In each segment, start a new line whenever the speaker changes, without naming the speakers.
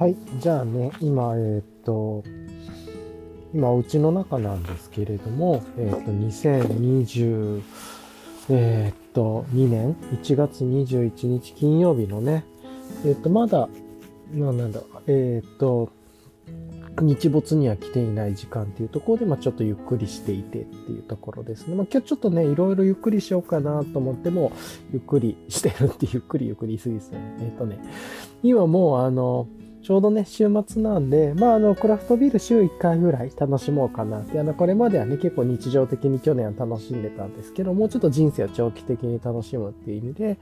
はい。じゃあね、今、えーっと、今、お家の中なんですけれども、えーっと、2020、えーっと、2年1月21日金曜日のね、えっと、まだ、ななんだ、えっと、日没には来ていない時間っていうところで、まあ、ちょっとゆっくりしていてっていうところですね。まあ、今日ちょっとね、いろいろゆっくりしようかなと思っても、ゆっくりしてるってゆっくりゆっくり言い過ぎですね。えっ、とね、今もうあの、ちょうどね、週末なんで、まあ、あの、クラフトビール週1回ぐらい楽しもうかなって、あの、これまではね、結構日常的に去年は楽しんでたんですけど、もうちょっと人生を長期的に楽しむっていう意味で、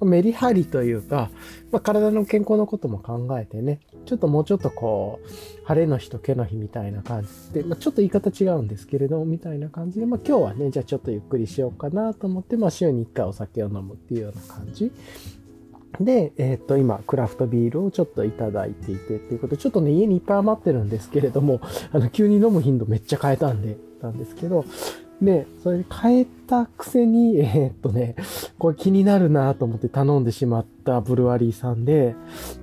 メリハリというか、まあ、体の健康のことも考えてね、ちょっともうちょっとこう、晴れの日と毛の日みたいな感じで、まあ、ちょっと言い方違うんですけれども、みたいな感じで、まあ、今日はね、じゃあちょっとゆっくりしようかなと思って、まあ、週に1回お酒を飲むっていうような感じ。で、えっ、と、今、クラフトビールをちょっといただいていてっていうことで、ちょっとね、家にいっぱい余ってるんですけれども、あの、急に飲む頻度めっちゃ変えたんで、なんですけど、で、それ変えたくせに、えっとね、これ気になるなと思って頼んでしまったブルワリーさんで、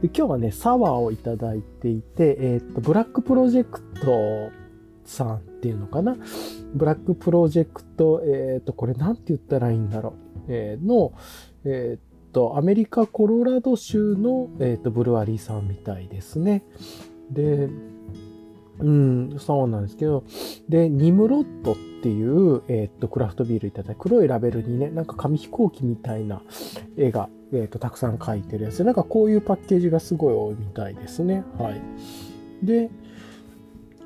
で今日はね、サワーをいただいていて、えっと、ブラックプロジェクトさんっていうのかな？ブラックプロジェクト、えっと、これなんて言ったらいいんだろう、えー、の、えっと、アメリカ・コロラド州の、えっと、ブルワリーさんみたいですね。で、うん、そうなんですけど、で、ニムロットっていう、えっと、クラフトビールいただいて、黒いラベルにね、なんか紙飛行機みたいな絵が、えっと、たくさん描いてるやつ。なんかこういうパッケージがすごい多いみたいですね。はい。で、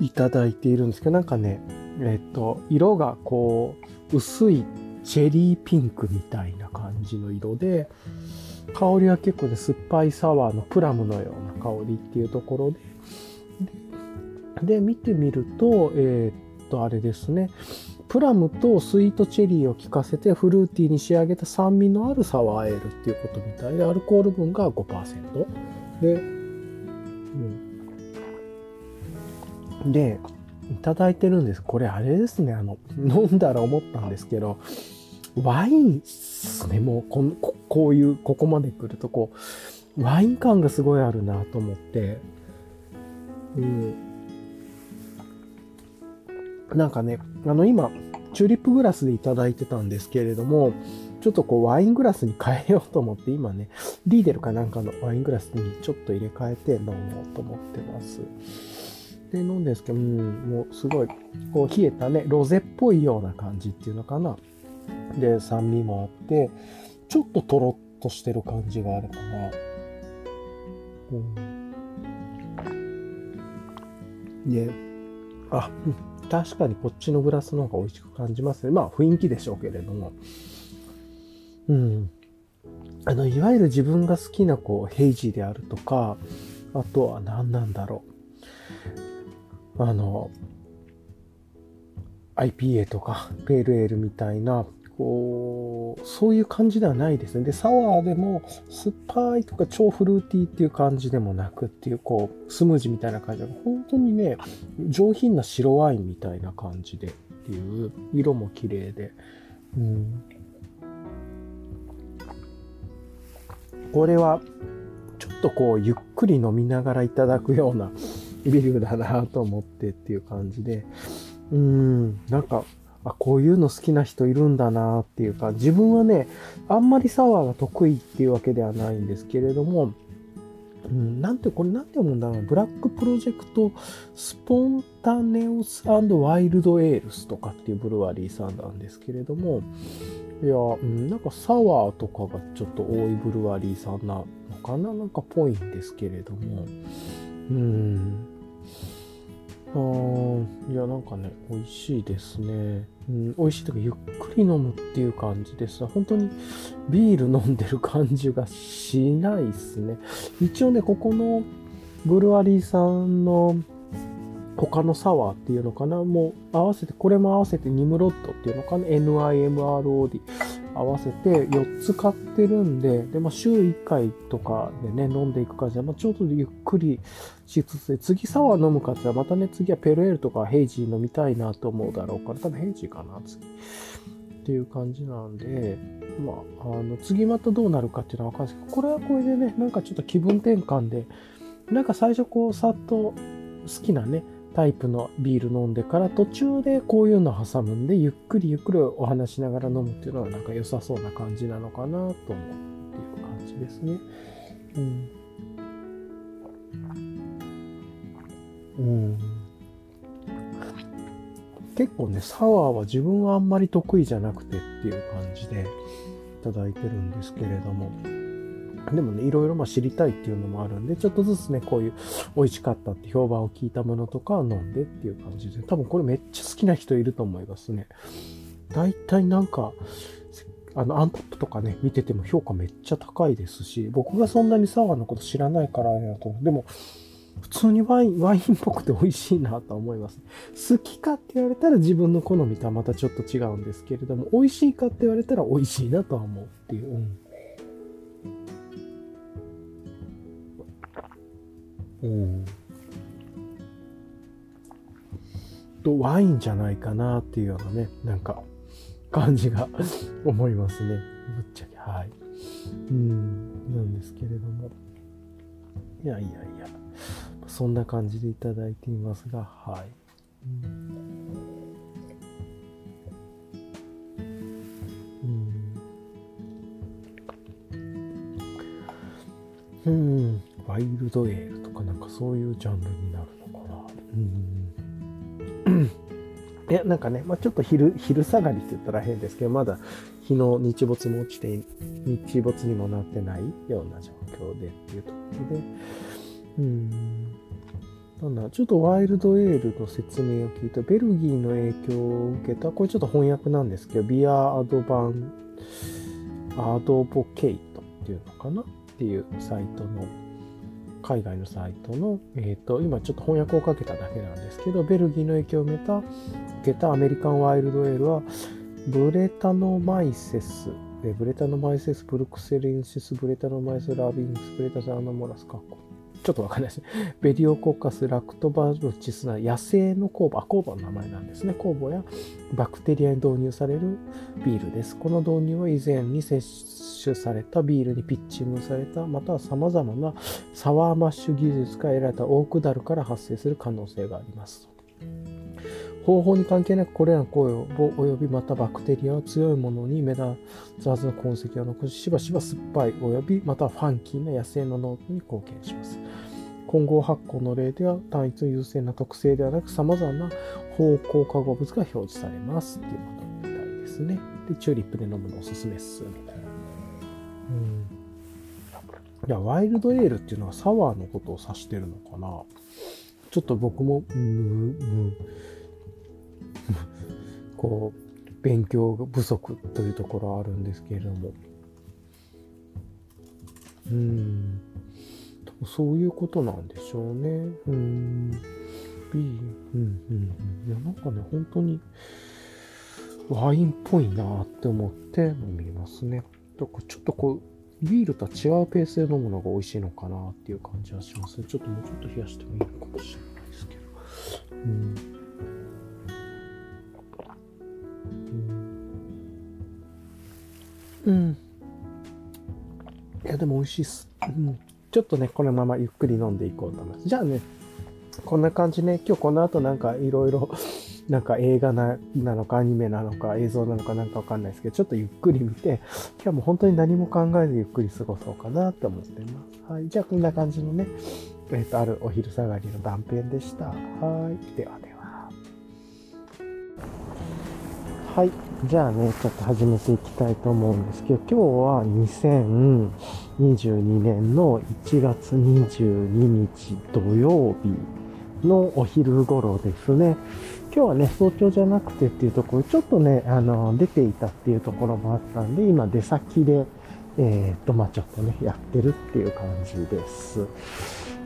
いただいているんですけど、なんかね、えっと、色がこう、薄いチェリーピンクみたいな感じの色で、香りは結構ね、酸っぱいサワーのプラムのような香りっていうところで、で、見てみると、えー、っと、あれですね。プラムとスイートチェリーを効かせてフルーティーに仕上げた酸味のあるサワーエールっていうことみたいで、アルコール分が5%。で、うん、で、いただいてるんです。これあれですね。あの、飲んだら思ったんですけど、ワインっすね。もうここ、こういう、ここまで来ると、こう、ワイン感がすごいあるなと思って、うん、なんかね、あの今、チューリップグラスでいただいてたんですけれども、ちょっとこうワイングラスに変えようと思って今ね、リーデルかなんかのワイングラスにちょっと入れ替えて飲もうと思ってます。で、飲んですけど、うん、もうすごい、こう冷えたね、ロゼっぽいような感じっていうのかな。で、酸味もあって、ちょっととろっとしてる感じがあるかな。うん、で、あ、確かにこっちのグラスの方が美味しく感じますね。まあ雰囲気でしょうけれども。うん。あの、いわゆる自分が好きなこう、ヘイジーであるとか、あとは何なんだろう。あの、IPA とか、ペールエールみたいな、こう、そういう感じではないですね。で、サワーでも酸っぱいとか超フルーティーっていう感じでもなくっていう、こう、スムージーみたいな感じで、本当にね、上品な白ワインみたいな感じでっていう、色も綺麗で、うん。これは、ちょっとこう、ゆっくり飲みながらいただくようなビールだなと思ってっていう感じで、うん、なんか、あ、こういうの好きな人いるんだなっていうか、自分はね、あんまりサワーが得意っていうわけではないんですけれども、うん、なんて、これなんて読むんだろうブラックプロジェクトスポンタネオスワイルドエールスとかっていうブルワリーさんなんですけれども、いや、うん、なんかサワーとかがちょっと多いブルワリーさんなのかな。なんかぽいんですけれども、うん、あいや、なんかね、美味しいですね。うん、美味しいとか、ゆっくり飲むっていう感じです。本当にビール飲んでる感じがしないですね。一応ね、ここのブルワリーさんの他のサワーっていうのかなもう合わせて、これも合わせてニムロットっていうのかな ?NIMROD 合わせて4つ買ってるんで、で、まあ週1回とかでね、飲んでいく感じで、まあちょっとゆっくりしつつで、次サワー飲むかってまたね、次はペルエルとかヘイジー飲みたいなと思うだろうから、多分ヘイジーかな、次。っていう感じなんで、まあ、あの、次またどうなるかっていうのはわかんないですけど、これはこれでね、なんかちょっと気分転換で、なんか最初こう、さっと好きなね、タイプのビール飲んでから途中でこういうの挟むんで、ゆっくりゆっくりお話しながら飲むっていうのはなんか良さそうな感じなのかなと思うっていう感じですね。うん。うん。結構ね、サワーは自分はあんまり得意じゃなくてっていう感じでいただいてるんですけれども。でもね、いろいろま知りたいっていうのもあるんで、ちょっとずつね、こういう美味しかったって評判を聞いたものとか飲んでっていう感じで、多分これめっちゃ好きな人いると思いますね。大体なんか、あの、アントップとかね、見てても評価めっちゃ高いですし、僕がそんなにサワーのこと知らないからあれだと。でも、普通にワイン、ワインっぽくて美味しいなと思います。好きかって言われたら自分の好みとはまたちょっと違うんですけれども、美味しいかって言われたら美味しいなとは思うっていう。うんうん。と、ワインじゃないかなっていうようなね、なんか、感じが思いますね。ぶっちゃけ、はい。うん、なんですけれども。いやいやいや、そんな感じでいただいていますが、はい。うん、うん、ワイルドエールとかなんかそういうジャンルになるのかな。うん。いや、なんかね、まあ、ちょっと昼、昼下がりって言ったら変ですけど、まだ日の日没も落ちて、日没にもなってないような状況でっていうところで、うん。なんだ、ちょっとワイルドエールの説明を聞いた、ベルギーの影響を受けた、これちょっと翻訳なんですけど、ビアアドバン、アドボケイトっていうのかな？っていうサイトの海外のサイトの、えっ、ー、と、今ちょっと翻訳をかけただけなんですけど、ベルギーの影響を受けた、受けたアメリカンワイルドエールは、ブレタノマイセス、ブレタノマイセス、ブルクセレンシス、ブレタノマイセス、ラビンス、ブレタサーノモラス、カッコ。ちょっとわかんないですね。ベリオコッカス、ラクトバルチスな野生の酵母、酵母の名前なんですね。酵母やバクテリアに導入されるビールです。この導入は以前に摂取されたビールにピッチングされた、または様々なサワーマッシュ技術から得られたオーク樽から発生する可能性があります。方法に関係なくこれらの酵母及びまたバクテリアは強いものに目立つはずの痕跡を残し、しばしば酸っぱい及びまたファンキーな野生のノートに貢献します。混合発酵の例では単一の優先な特性ではなく様々な方向化合物が表示されますっていうことみたいですね。で、チューリップで飲むのおすすめっす、みたいな。うん。いや、ワイルドエールっていうのはサワーのことを指してるのかなちょっと僕も、む、む、こう、勉強不足というところはあるんですけれども。うん。そういうことなんでしょうね。うん。B、うん、うん、いや、なんかね、本当に、ワインっぽいなって思って飲みますね。だかちょっとこう、ビールとは違うペースで飲むのが美味しいのかなっていう感じはしますね。ちょっともうちょっと冷やしてもいいのかもしれないですけど。うん。うん。いや、でも美味しいっす。うん。ちょっとね、このままゆっくり飲んでいこうと思います。じゃあね、こんな感じね、今日この後なんかいろいろ、なんか映画ななのかアニメなのか映像なのかなんかわかんないですけど、ちょっとゆっくり見て、今日も本当に何も考えずゆっくり過ごそうかなって思ってます。はい。じゃあこんな感じのね、えっ、ー、と、あるお昼下がりの断片でした。はい。ではでは。はい。じゃあね、ちょっと始めていきたいと思うんですけど、今日は2022年の1月22日土曜日のお昼頃ですね。今日はね、早朝じゃなくてっていうところ、ちょっとね、あの、出ていたっていうところもあったんで、今出先で、えー、っと、まあちょっとね、やってるっていう感じです。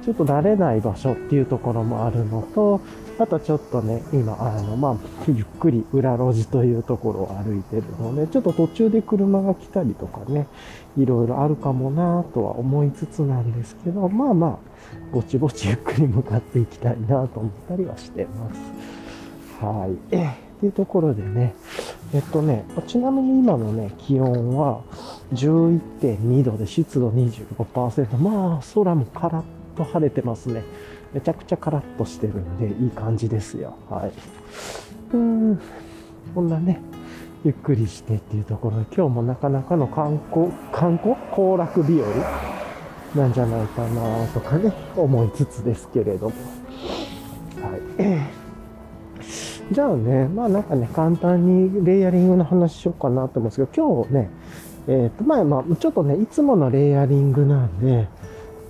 ちょっと慣れない場所っていうところもあるのと、あとちょっとね、今、あの、まあ、ゆっくり裏路地というところを歩いてるので、ちょっと途中で車が来たりとかね、いろいろあるかもなとは思いつつなんですけど、まあまあ、ぼちぼちゆっくり向かっていきたいなと思ったりはしてます。はい。えっていうところでね、えっとね、ちなみに今のね、気温は11.2度で湿度25%。まあ、空もカラッと晴れてますね。めちゃくちゃカラッとしてるんで、いい感じですよ。はい。うん。こんなね、ゆっくりしてっていうところで、今日もなかなかの観光、観光？行楽日和？なんじゃないかなとかね、思いつつですけれども。はい。じゃあね、まあなんかね、簡単にレイヤリングの話しようかなと思うんですけど、今日ね、えっ、ー、と、まあまあ、ちょっとね、いつものレイヤリングなんで、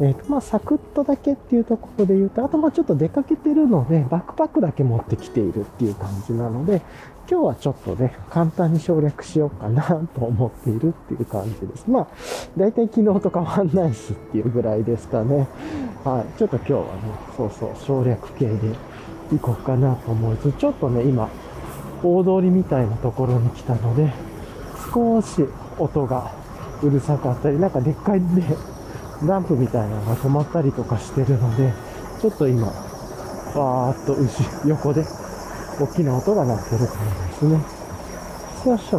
え、ー、と、まあ、サクッとだけっていうところで言うと、あとまあちょっと出かけてるので、バックパックだけ持ってきているっていう感じなので、今日はちょっとね、簡単に省略しようかなと思っているっていう感じです。まあ、だいたい昨日と変わんないしっていうぐらいですかね。はい。ちょっと今日はね、そうそう、省略系で行こうかなと思いつつ、ちょっとね、今、大通りみたいなところに来たので、少し音がうるさかったり、なんかでっかいで、ランプみたいなのが止まったりとかしてるので、ちょっと今、わーっと後横で大きな音が鳴ってる感じですね。よいしょ。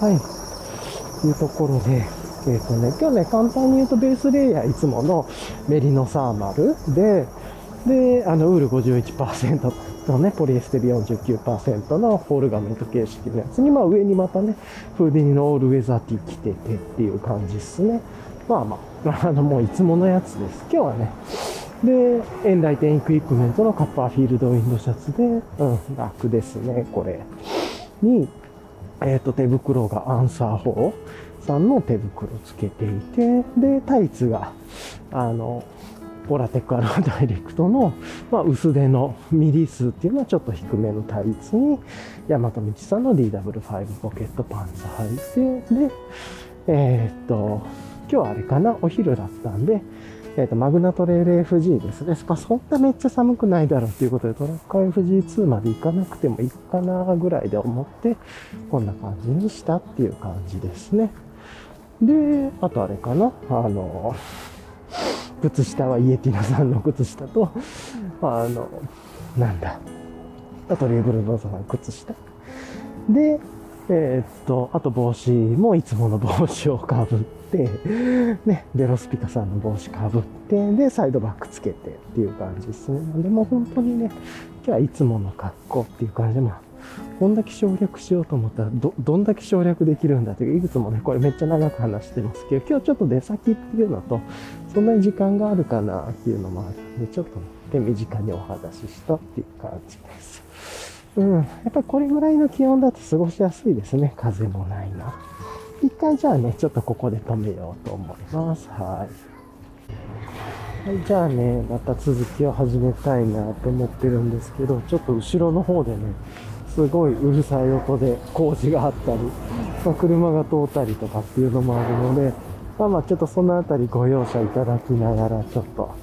はい。というところで、えっ、ー、とね、今日ね、簡単に言うとベースレイヤーいつものメリノサーマルで、で、あの、ウール51%とね、ポリエステル49%のホールガメント形式のやつに、まあ上にまたね、フーディニのオールウェザーティー着ててっていう感じですね。まあまあ、あの、もういつものやつです。今日はね、で、エンライテンエクイプメントのカッパーフィールドウィンドシャツで、うん、楽ですね、これ。に、えっ、ー、と、手袋がアンサー4さんの手袋つけていて、で、タイツが、あの、オラテックアローダイレクトの、まあ、薄手のミリ数っていうのはちょっと低めのタイツに、ヤマトミチさんの DW5 ポケットパンツ履いて、で、えー、っと、今日はあれかな、お昼だったんで、えっ、ー、と、マグナトレール FG ですね。まあ、そんなめっちゃ寒くないだろうっていうことで、トラッカー FG2 まで行かなくてもいいかなぐらいで思って、こんな感じにしたっていう感じですね。で、あとあれかな、あの、靴下はイエティナさんの靴下と、あの、なんだ、あとレーブルノーザさん靴下。で、えー、っと、あと帽子もいつもの帽子をかぶっ、ね、ベロスピカさんの帽子かぶって、で、サイドバックつけてっていう感じですね。でも本当にね、今日はいつもの格好っていう感じで、まあ、こんだけ省略しようと思ったら、ど、どんだけ省略できるんだっていう、いくつもね、これめっちゃ長く話してますけど、今日ちょっと出先っていうのと、そんなに時間があるかなっていうのもあるんで、ちょっと、手短にお話ししたっていう感じです。うん。やっぱりこれぐらいの気温だと過ごしやすいですね。風もないな。一回じゃあね、ちょっとここで止めようと思います。はい。はい、じゃあね、また続きを始めたいなと思ってるんですけど、ちょっと後ろの方でね、すごいうるさい音で工事があったり、まあ、車が通ったりとかっていうのもあるので、まあまあちょっとそのあたりご容赦いただきながらちょっと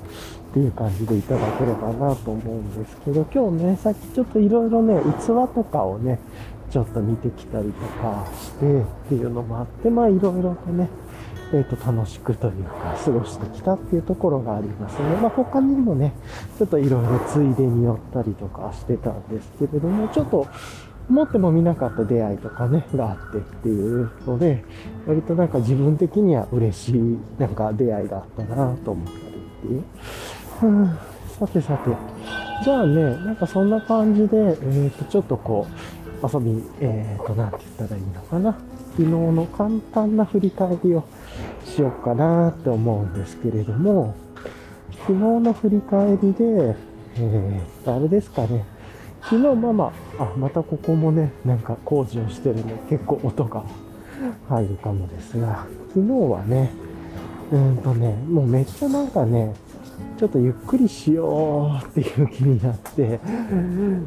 っていう感じでいただければなと思うんですけど、今日ね、さっきちょっといろいろね、器とかをね、ちょっと見てきたりとかしてっていうのもあって、まあいろいろとね、えっ、ー、と、楽しくというか、過ごしてきたっていうところがありますね。まあ他にもね、ちょっといろいろついでに寄ったりとかしてたんですけれども、ちょっと、持っても見なかった出会いとかね、があってっていうので、割となんか自分的には嬉しい、なんか出会いがあったなと思ったりっていう。うん、さてさて。じゃあね、なんかそんな感じで、えっ、ー、と、ちょっとこう、遊び、えっ、ー、と、なんて言ったらいいのかな。昨日の簡単な振り返りをしようかなって思うんですけれども、昨日の振り返りで、えっー、あれですかね。昨日まあまあ、またここもね、なんか工事をしてるの結構音が入るかもですが、昨日はね、うんとね、もうめっちゃなんかね、ちょっとゆっくりしようっていう気になって、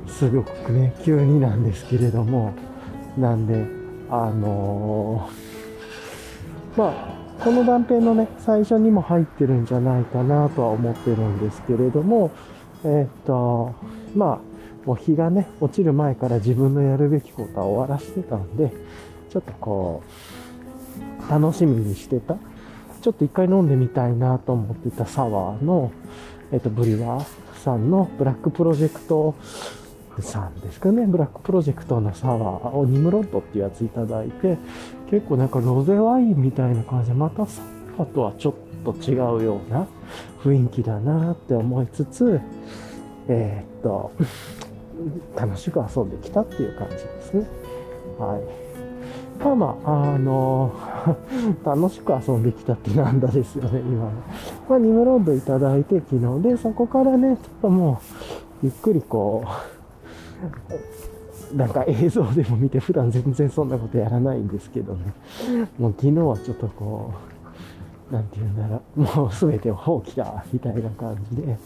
すごくね、急になんですけれども、なんで、あのー、まあ、この断片のね、最初にも入ってるんじゃないかなとは思ってるんですけれども、え、っと、まあ、もう日がね、落ちる前から自分のやるべきことは終わらしてたんで、ちょっとこう、楽しみにしてたちょっと一回飲んでみたいなと思ってたサワーの、えっ、と、ブリュワーさんのブラックプロジェクトさんですかね。ブラックプロジェクトのサワーをニムロッドっていうやついただいて、結構なんかロゼワインみたいな感じで、またサワーとはちょっと違うような雰囲気だなって思いつつ、えー、っと、楽しく遊んできたっていう感じですね。はい。まあまあ、あの 楽しく遊んできたってなんだですよね、今ね。まあ、ニムロードいただいて昨日で、そこからね、ちょっともう、ゆっくりこう、なんか映像でも見て、普段全然そんなことやらないんですけどね。もう昨日はちょっとこう、なんて言うんだろう、もう全てを放棄だ、みたいな感じで、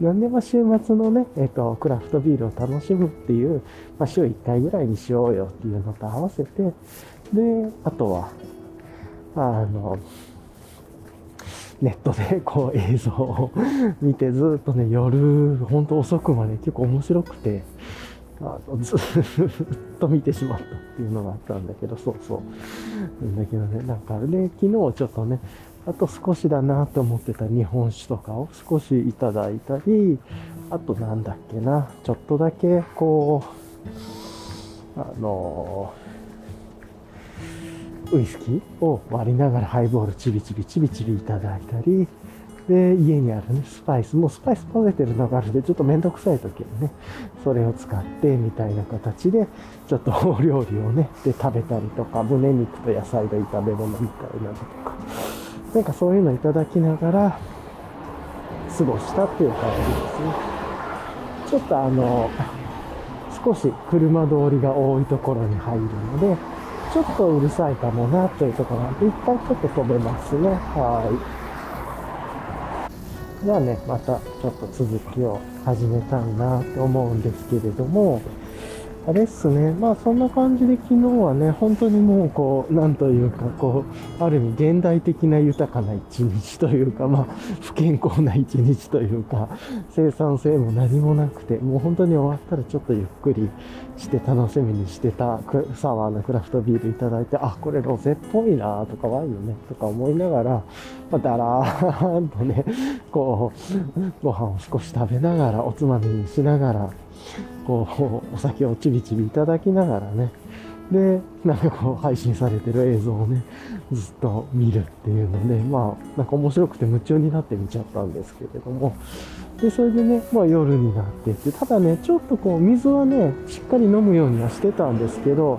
なんでも週末のね、えっ、ー、と、クラフトビールを楽しむっていう、まあ、週1回ぐらいにしようよっていうのと合わせて、で、あとは、あの、ネットでこう映像を見てずっとね、夜、ほんと遅くまで結構面白くて、あのずっと見てしまったっていうのがあったんだけど、そうそう。だけどね、なんかね、昨日ちょっとね、あと少しだなと思ってた日本酒とかを少しいただいたり、あとなんだっけな、ちょっとだけこう、あのウイスキーを割りながらハイボールちびちびちびちびいただいたり、で、家にあるね、スパイス、もうスパイス混ぜてるのがあるんで、ちょっとめんどくさい時はね、それを使ってみたいな形で、ちょっとお料理をね、で食べたりとか、胸肉と野菜の炒め物みたいなのとか、なんかそういうのいただきながら過ごしたっていう感じですね。ちょっとあの、少し車通りが多いところに入るので、ちょっとうるさいかもなというところなんで、一旦ちょっと飛べますね。はい。じゃあね、またちょっと続きを始めたいなと思うんですけれども、あれっすね。まあそんな感じで昨日はね、本当にもうこう、なんというか、こう、ある意味現代的な豊かな一日というか、まあ不健康な一日というか、生産性も何もなくて、もう本当に終わったらちょっとゆっくりして楽しみにしてたサワーのクラフトビールいただいて、あ、これロゼっぽいなとかワインね、とか思いながら、まあ、だらーんとね、こう、ご飯を少し食べながら、おつまみにしながら、こう、お酒をちびちびいただきながらね、で、なんかこう、配信されてる映像をね、ずっと見るっていうので、まあ、なんか面白くて夢中になって見ちゃったんですけれども、で、それでね、まあ夜になってって、ただね、ちょっとこう、水はね、しっかり飲むようにはしてたんですけど、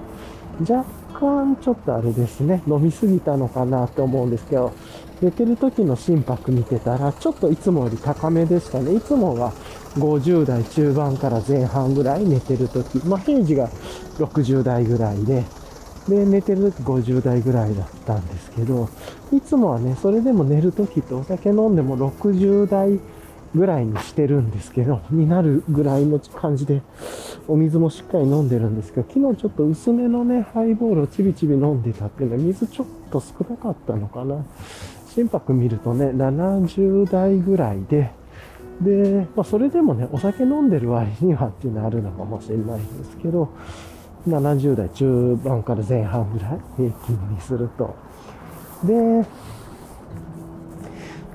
若干ちょっとあれですね、飲みすぎたのかなと思うんですけど、寝てる時の心拍見てたら、ちょっといつもより高めでしたね。いつもが50代中盤から前半ぐらい寝てる時、まあ、平時が60代ぐらいで、で、寝てる時50代ぐらいだったんですけど、いつもはね、それでも寝る時ってお酒飲んでも60代ぐらいにしてるんですけど、になるぐらいの感じで、お水もしっかり飲んでるんですけど、昨日ちょっと薄めのね、ハイボールをちびちび飲んでたっていうのは、水ちょっと少なかったのかな。心拍見るとね、70代ぐらいで、で、まあ、それでもね、お酒飲んでる割にはっていうのはあるのかもしれないんですけど、70代中盤から前半ぐらい平均にすると。で、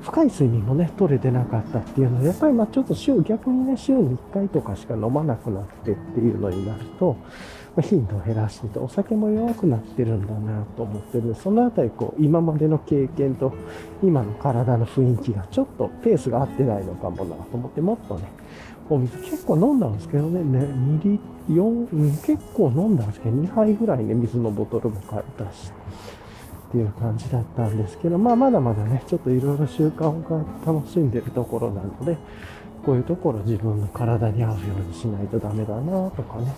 深い睡眠もね、取れてなかったっていうのは、やっぱりまあちょっと週、逆にね、週に1回とかしか飲まなくなってっていうのになると、頻度を減らしてて、お酒も弱くなってるんだなと思ってるそのあたり、こう、今までの経験と、今の体の雰囲気がちょっとペースが合ってないのかもなと思って、もっとね、お水結構飲んだんですけどね、ね2リ、4、結構飲んだんですけど、2杯ぐらいね、水のボトルも買えたし、っていう感じだったんですけど、まあ、まだまだね、ちょっといろいろ習慣が楽しんでるところなので、こういうところ自分の体に合うようにしないとダメだなとかね、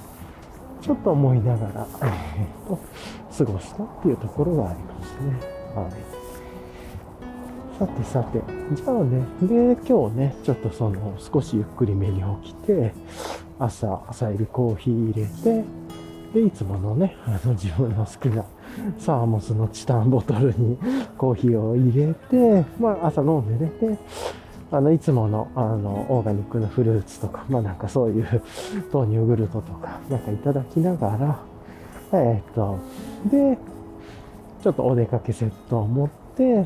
ちょっと思いながら、えー、と、過ごしたっていうところがありますね。はい。さてさて、じゃあね、で、今日ね、ちょっとその、少しゆっくり目に起きて、朝、朝入りコーヒー入れて、で、いつものね、あの自分の好きなサーモスのチタンボトルにコーヒーを入れて、まあ朝飲んでね、で、あの、いつもの、あの、オーガニックのフルーツとか、まあなんかそういう豆乳グルトとか、なんかいただきながら、えー、っと、で、ちょっとお出かけセットを持って、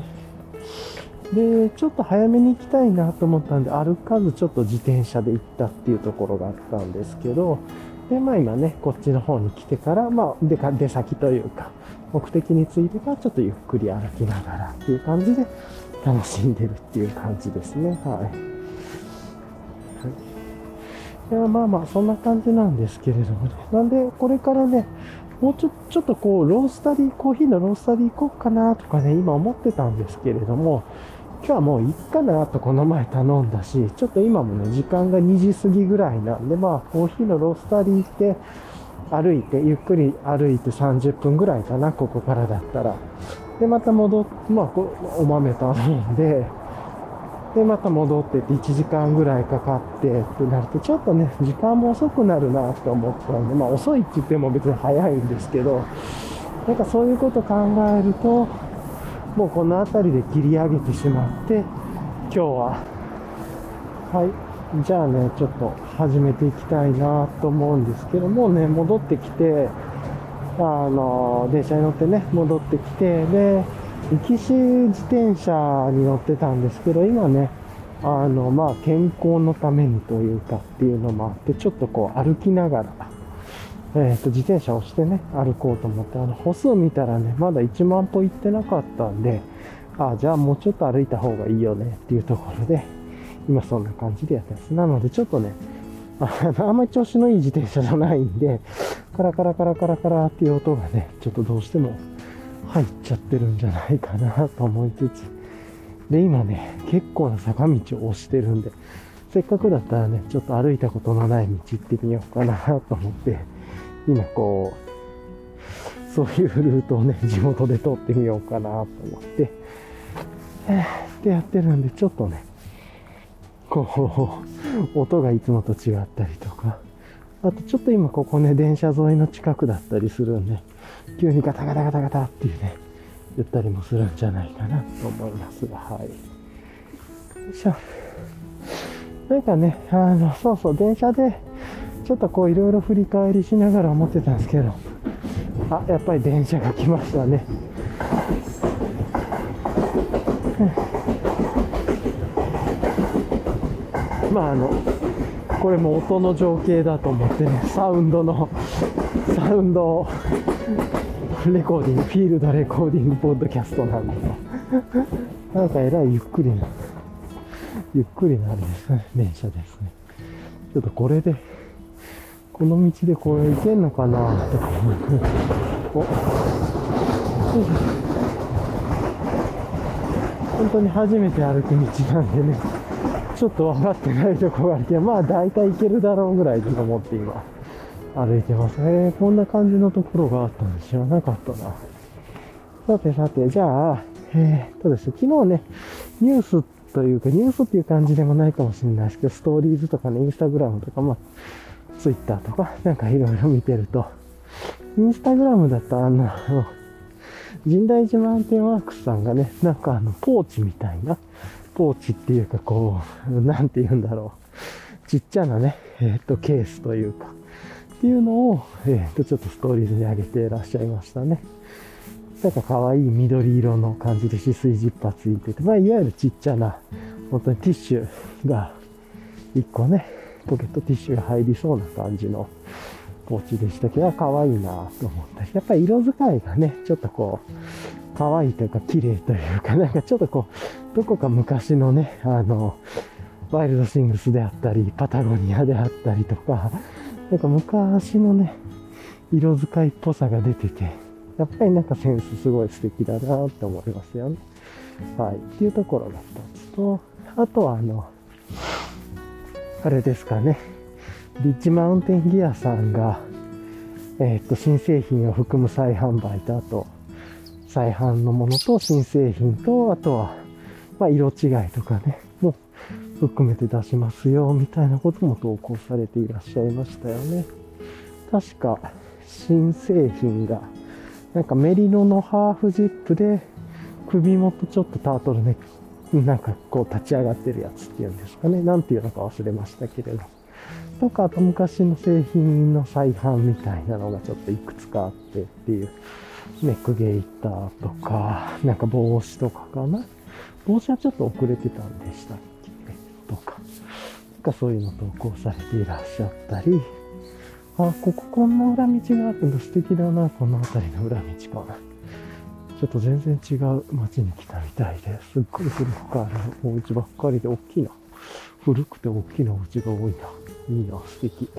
で、ちょっと早めに行きたいなと思ったんで、歩かずちょっと自転車で行ったっていうところがあったんですけど、で、まあ今ね、こっちの方に来てから、まあ出か、出先というか、目的についてからちょっとゆっくり歩きながらっていう感じで、楽しんでるっていう感じですね。はい。いやまあまあ、そんな感じなんですけれどもね。なんで、これからね、もうちょちょっとこう、ロースタリー、コーヒーのロースタリー行こうかなとかね、今思ってたんですけれども、今日はもういっかなとこの前頼んだし、ちょっと今もね、時間が2時過ぎぐらいなんで、まあ、コーヒーのロースタリー行って、歩いて、ゆっくり歩いて30分ぐらいかな、ここからだったら。で、また戻って、まあ、お豆頼んで、で、また戻ってって1時間ぐらいかかってってなると、ちょっとね、時間も遅くなるなって思ったんで、まあ遅いって言っても別に早いんですけど、なんかそういうこと考えると、もうこの辺りで切り上げてしまって、今日は、はい、じゃあね、ちょっと始めていきたいなと思うんですけどもうね、戻ってきて、あの、電車に乗ってね、戻ってきて、で、行きし自転車に乗ってたんですけど、今ね、あの、まあ、健康のためにというかっていうのもあって、ちょっとこう歩きながら、えっ、ー、と、自転車をしてね、歩こうと思って、あの、歩数見たらね、まだ1万歩行ってなかったんで、あじゃあもうちょっと歩いた方がいいよねっていうところで、今そんな感じでやってます。なので、ちょっとね、あ あんまり調子のいい自転車じゃないんで、カラカラカラカラカラっていう音がね、ちょっとどうしても入っちゃってるんじゃないかなと思いつつ、で、今ね、結構な坂道を押してるんで、せっかくだったらね、ちょっと歩いたことのない道行ってみようかなと思って、今こう、そういうルートをね、地元で通ってみようかなと思って、えー、ってやってるんで、ちょっとね、こう、音がいつもと違ったりとか、あとちょっと今ここね、電車沿いの近くだったりするんで、急にガタガタガタガタっていうね、言ったりもするんじゃないかなと思いますが、はい。よいしょ。なんかね、あの、そうそう、電車で、ちょっとこういろいろ振り返りしながら思ってたんですけど、あ、やっぱり電車が来ましたね。まああの、これも音の情景だと思ってね、サウンドの、サウンドレコーディング、フィールドレコーディングポッドキャストなんだなんかえらいゆっくりな、ゆっくりなんですね、電車ですね。ちょっとこれで、この道でこれ行けんのかなとか思って、お、本当に初めて歩く道なんでね、ちょっと分かってないとこがあるけど、まあ大体行けるだろうぐらいで思って今、歩いてます。えー、こんな感じのところがあったんで知らなかったな。さてさて、じゃあ、えー、っとですね、昨日ね、ニュースというか、ニュースっていう感じでもないかもしれないですけど、ストーリーズとかね、インスタグラムとか、まあ、ツイッターとか、なんかいろいろ見てると、インスタグラムだとあの、神代寺マウンテンワークスさんがね、なんかあの、ポーチみたいな、ポーチっていうかこう、なんて言うんだろう。ちっちゃなね、えっ、と、ケースというか、っていうのを、えっ、と、ちょっとストーリーズに上げていらっしゃいましたね。なんか可愛い緑色の感じで止水ジッパーついてて、まあ、いわゆるちっちゃな、本当にティッシュが、一個ね、ポケットティッシュが入りそうな感じのポーチでしたけど、可愛いなと思ったし、やっぱり色使いがね、ちょっとこう、可愛いというか綺麗というか、なんかちょっとこう、どこか昔のね、あの、ワイルドシングスであったり、パタゴニアであったりとか、なんか昔のね、色使いっぽさが出てて、やっぱりなんかセンスすごい素敵だなって思いますよね。はい。っていうところが一つと、あとはあの、あれですかね、リッチマウンテンギアさんが、えっ、と、新製品を含む再販売と、あと、再販のものと新製品と、あとは、まあ、色違いとかね、も含めて出しますよ、みたいなことも投稿されていらっしゃいましたよね。確か、新製品が、なんかメリノのハーフジップで、首元ちょっとタートルネック、なんかこう立ち上がってるやつっていうんですかね。なんていうのか忘れましたけれど。とか、あと昔の製品の再販みたいなのがちょっといくつかあってっていう。ネックゲイターとか、なんか帽子とかかな。帽子はちょっと遅れてたんでしたっけ？とか。なんかそういうの投稿されていらっしゃったり。あ、こここんな裏道があるの素敵だな、この辺りの裏道かな。ちょっと全然違う街に来たみたいですっごい古くあるお家ばっかりで大きいな、古くて大きなお家が多いな。いいな、素敵。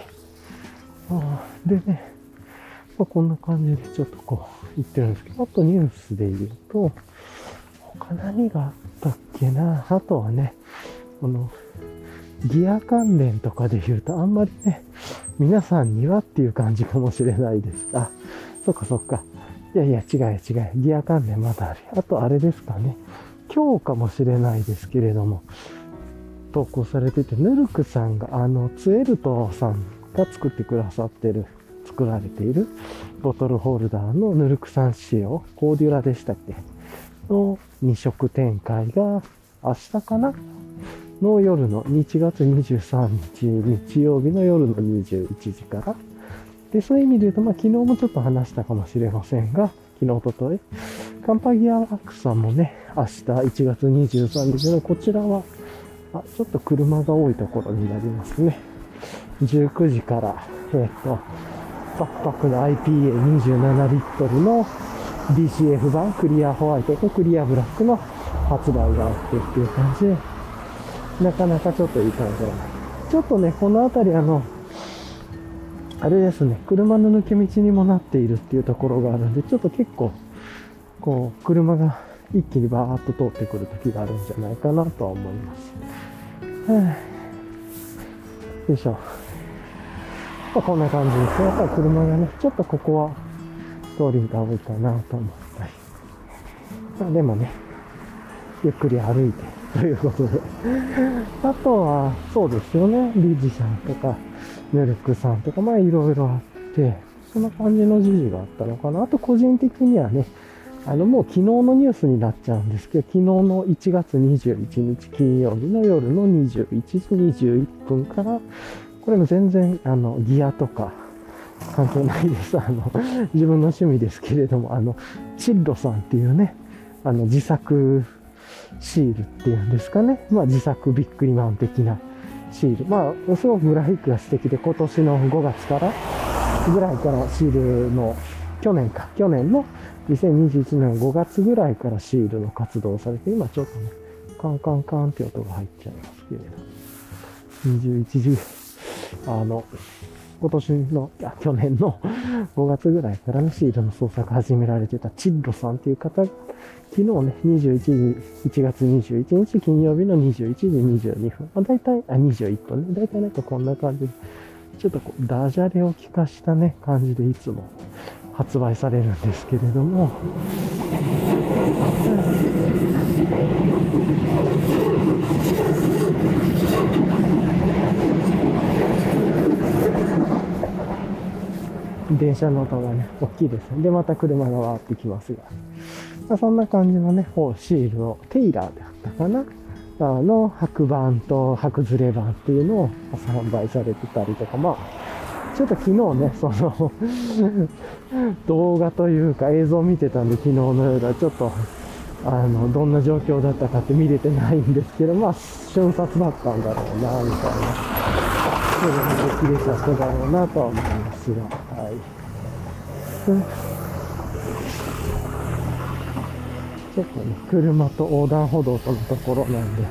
あでね、まあ、こんな感じでちょっとこう言ってるんですけど、あとニュースで言うと、他何があったっけな。あとはね、この、ギア関連とかで言うと、あんまりね、皆さんにはっていう感じかもしれないです。あ、そっかそっか。いやいや、違う違う。ギア関連まだある。あとあれですかね。今日かもしれないですけれども、投稿されてて、ヌルクさんが、あの、ツエルトさんが作ってくださってる、作られているボトルホルダーのヌルクさん仕様、コーデュラでしたっけの2色展開が明日かなの夜の1月23日日曜日の夜の21時から。で、そういう意味で言うと、まあ昨日もちょっと話したかもしれませんが、昨日、おととい、カンパギアワークさんもね、明日1月23日のこちらは、あ、ちょっと車が多いところになりますね。19時から、えっ、ー、と、バッパクの IPA27 リットルの DCF 版クリアホワイトとクリアブラックの発売があってっていう感じで、なかなかちょっといい感じだな。ちょっとね、この辺りあの、あれですね、車の抜け道にもなっているっていうところがあるんで、ちょっと結構、こう、車が一気にバーッと通ってくる時があるんじゃないかなとは思います。よいしょ。まあ、こんな感じです。やっぱり車がね、ちょっとここは通りが多いかなと思ったり。まあでもね、ゆっくり歩いてということで。あとは、そうですよね、リジさんとか、ヌルクさんとか、まあいろいろあって、そんな感じの時事があったのかな。あと個人的にはね、あのもう昨日のニュースになっちゃうんですけど、昨日の1月21日金曜日の夜の21時21分から、これも全然、あの、ギアとか関係ないです。あの、自分の趣味ですけれども、あの、チッロさんっていうね、あの、自作シールっていうんですかね。まあ、自作ビックリマン的なシール。まあ、すごくグラフィックが素敵で、今年の5月からぐらいからシールの、去年か、去年の2021年5月ぐらいからシールの活動をされて、今ちょっとね、カンカンカンって音が入っちゃいますけれど。21時、あの、今年の、いや、去年の5月ぐらいからね、シールの創作始められてたチッロさんっていう方、昨日ね、21時、1月21日金曜日の21時22分。まあ、大体、あ、21分ね。大体なんかこんな感じで、ちょっとこう、ダジャレを聞かしたね、感じでいつも発売されるんですけれども、電車の音がね、大きいですね。で、また車がわーってきますが。まあ、そんな感じのね、こうシールを、テイラーであったかなあの白板と白ずれ板っていうのを販売されてたりとか、まあ、ちょっと昨日ね、その動画というか映像を見てたんで、昨日の夜はちょっと、あの、どんな状況だったかって見れてないんですけど、まあ、瞬殺だったんだろうな、みたいな。それもできれちゃっただろうなとは思いますが、はい。ちょっとね、車と横断歩道とのところなんで、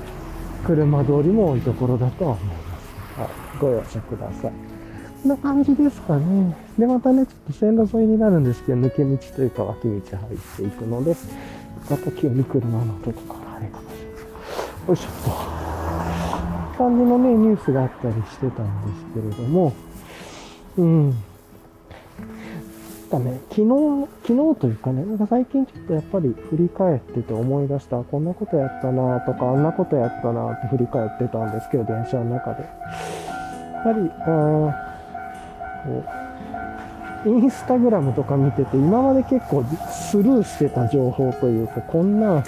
車通りも多いところだとは思います。はい。ご容赦ください。こんな感じですかね。で、またね、ちょっと線路沿いになるんですけど、抜け道というか脇道入っていくので、また急に車の音とかがあれかもしれない。よいしょっと。感じのね、ニュースがあったりしてたんですけれども、うん。だね、昨日、昨日というかね、なんか最近ちょっとやっぱり振り返ってて思い出した、こんなことやったなとか、あんなことやったなって振り返ってたんですけど、電車の中で。やっぱり、あこう、インスタグラムとか見てて、今まで結構スルーしてた情報というか、こんな、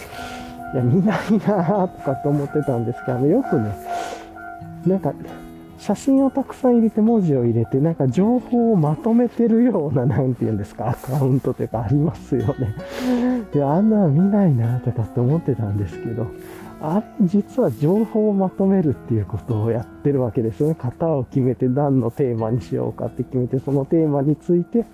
いや、見ないなとかって思ってたんですけど、よくね、なんか、写真をたくさん入れて文字を入れて、なんか情報をまとめてるような、なんて言うんですか、アカウントというかありますよね。いや、あんな見ないなとかって思ってたんですけど、あれ実は情報をまとめるっていうことをやってるわけですよね。型を決めて何のテーマにしようかって決めて、そのテーマについて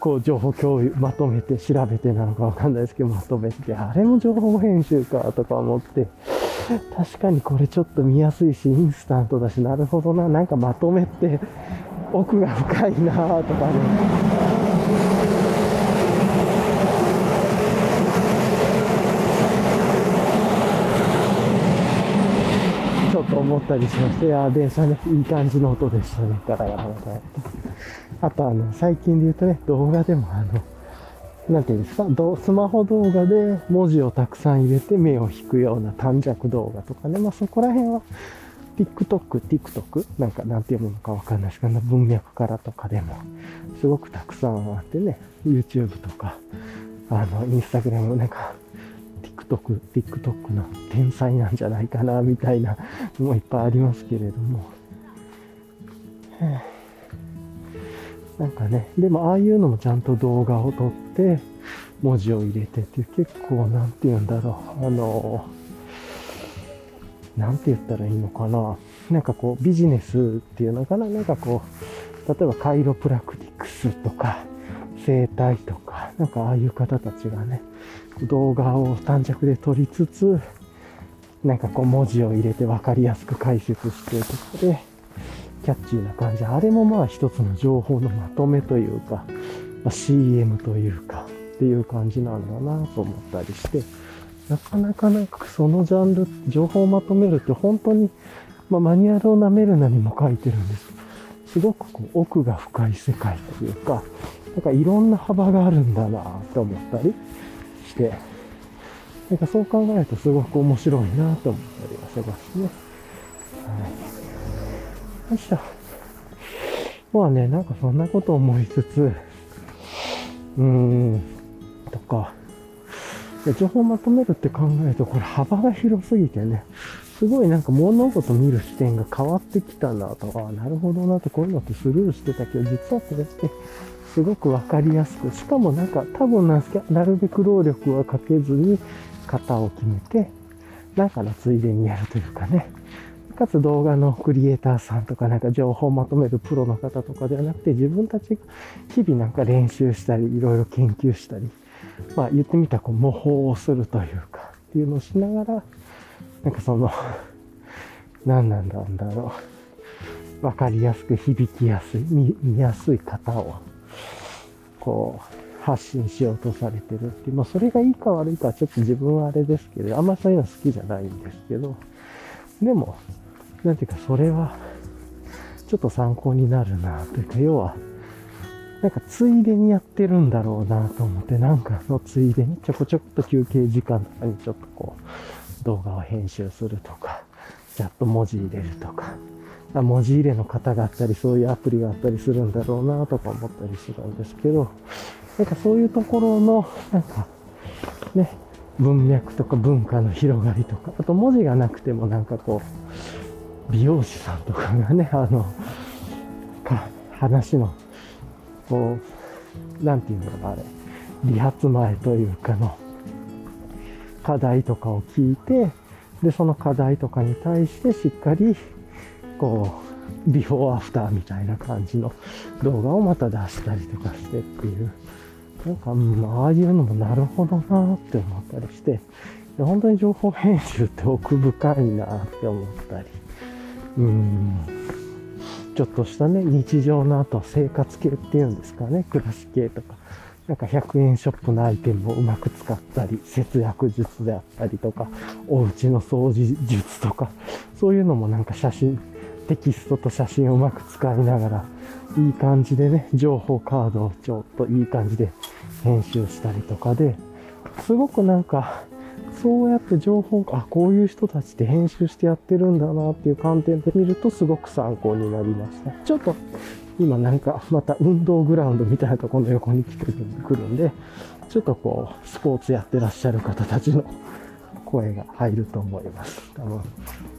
こう情報共有、まとめて調べてなのかわかんないですけど、まとめて、あれも情報編集かとか思って、確かにこれちょっと見やすいし、インスタントだし、なるほどな、なんかまとめって奥が深いなとかね。ちょっと思ったりしまして、いや、電車ね、いい感じの音でしたね、ガラガラガラ。あと、あの、最近で言うとね、動画でも、あの、なんていうんですか、スマホ動画で文字をたくさん入れて目を引くような短尺動画とかね、まあそこら辺は TikTok、TikTok? なんかなんて読むのかわかんないですけど、文脈からとかでもすごくたくさんあってね、YouTube とか、あの、Instagram なんか TikTok、TikTok の天才なんじゃないかな、みたいなのもいっぱいありますけれども。なんかね、でもああいうのもちゃんと動画を撮って、文字を入れてっていう結構なんて言うんだろう、あの、なんて言ったらいいのかな。なんかこうビジネスっていうのかな。なんかこう、例えばカイロプラクティクスとか、生態とか、なんかああいう方たちがね、動画を短尺で撮りつつ、なんかこう文字を入れて分かりやすく解説してとかで、キャッチーな感じ。あれもまあ一つの情報のまとめというか、まあ、CM というか、っていう感じなんだなと思ったりして、なかなかなんかそのジャンル、情報をまとめるって本当に、まあ、マニュアルを舐めるなにも書いてるんです。すごくこう奥が深い世界というか、なんかいろんな幅があるんだなと思ったりて、なんかそう考えるとすごく面白いなと思ったりはしますね。はい。よいしょ。まあね、なんかそんなこと思いつつ、うーん、とか、情報をまとめるって考えると、これ幅が広すぎてね、すごいなんか物事見る視点が変わってきたなとか、なるほどなとこういうのってスルーしてたけど、実はこれってすごくわかりやすく、しかもなんか多分なんですけど、なるべく労力はかけずに型を決めて、なんかのついでにやるというかね。かつ動画のクリエイターさんとかなんか情報をまとめるプロの方とかではなくて自分たちが日々なんか練習したりいろいろ研究したりまあ言ってみたらこう模倣をするというかっていうのをしながらなんかその何なんだろうわかりやすく響きやすい見やすい方をこう、発信しようとされてるっていう、まあそれがいいか悪いかはちょっと自分はあれですけど、あんまそういうの好きじゃないんですけど、でも、なんていうかそれは、ちょっと参考になるなというか、要は、なんかついでにやってるんだろうなと思って、なんかのついでにちょこちょこっと休憩時間とかにちょっとこう、動画を編集するとか、ちゃっと文字入れるとか、文字入れの型があったり、そういうアプリがあったりするんだろうなとか思ったりするんですけど、なんかそういうところの、なんか、ね、文脈とか文化の広がりとか、あと文字がなくてもなんかこう、美容師さんとかがね、あの、か、話の、こう、なんていうのかあれ、理髪前というかの、課題とかを聞いて、で、その課題とかに対してしっかりこう、ビフォーアフターみたいな感じの動画をまた出したりとかしてっていう、なんか、うん、ああいうのもなるほどなって思ったりして、本当に情報編集って奥深いなって思ったり、うん、ちょっとしたね、日常の後生活系っていうんですかね、暮らし系とか、なんか100円ショップのアイテムをうまく使ったり、節約術であったりとか、お家の掃除術とか、そういうのもなんか写真、テキストと写真をうまく使いながら、いい感じでね、情報カードをちょっといい感じで編集したりとかで、すごくなんか、そうやって情報、あ、こういう人たちって編集してやってるんだなっていう観点で見るとすごく参考になりました。ちょっと今なんかまた運動グラウンドみたいなところの横に来てくるんで、ちょっとこう、スポーツやってらっしゃる方たちの声が入ると思います。多分、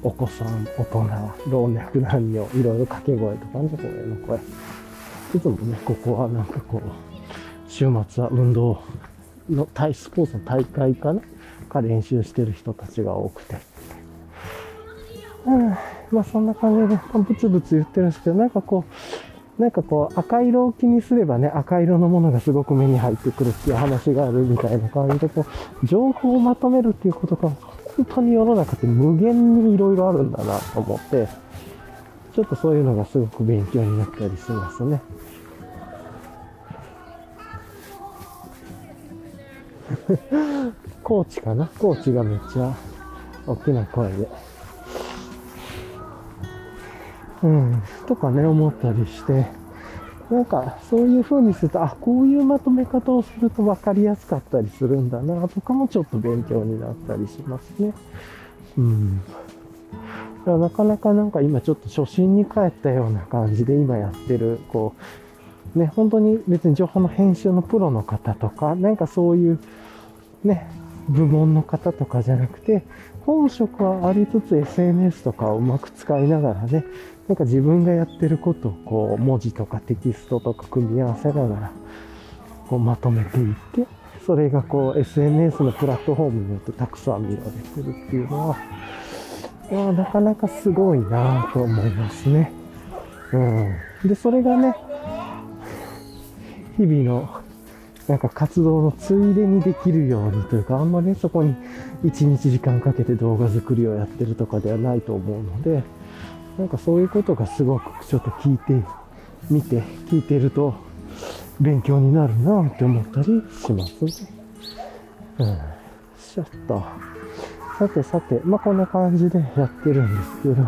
お子さん、大人、老若男女、いろいろ掛け声とかね、声の声。いつもね、ここはなんかこう、週末は運動のタイスポーツの大会かなか練習してる人たちが多くて。うん、まあそんな感じで、ブツブツ言ってるんですけど、なんかこう、なんかこう赤色を気にすればね、赤色のものがすごく目に入ってくるっていう話があるみたいな感じで、こう、情報をまとめるっていうことが、本当に世の中って無限にいろいろあるんだなと思って、ちょっとそういうのがすごく勉強になったりしますね。コーチかな？コーチがめっちゃ大きな声で。うん、とかね、思ったりして、なんか、そういう風にすると、あ、こういうまとめ方をすると分かりやすかったりするんだな、とかもちょっと勉強になったりしますね。うん。なかなかなんか今ちょっと初心に帰ったような感じで今やってる、こう、ね、本当に別に情報の編集のプロの方とか、なんかそういう、ね、部門の方とかじゃなくて、本職はありつつ SNS とかをうまく使いながらね、なんか自分がやってることをこう文字とかテキストとか組み合わせながらこうまとめていって、それがこう SNS のプラットフォームによってたくさん見られてるっていうのは、いやなかなかすごいなと思いますね。うん。で、それがね、日々のなんか活動のついでにできるようにというか、あんまりね、そこに1日時間かけて動画作りをやってるとかではないと思うので、なんかそういうことがすごくちょっと聞いて、見て、聞いてると勉強になるなって思ったりしますね。うん。ちょっと。さてさて、まあ、こんな感じでやってるんですけど、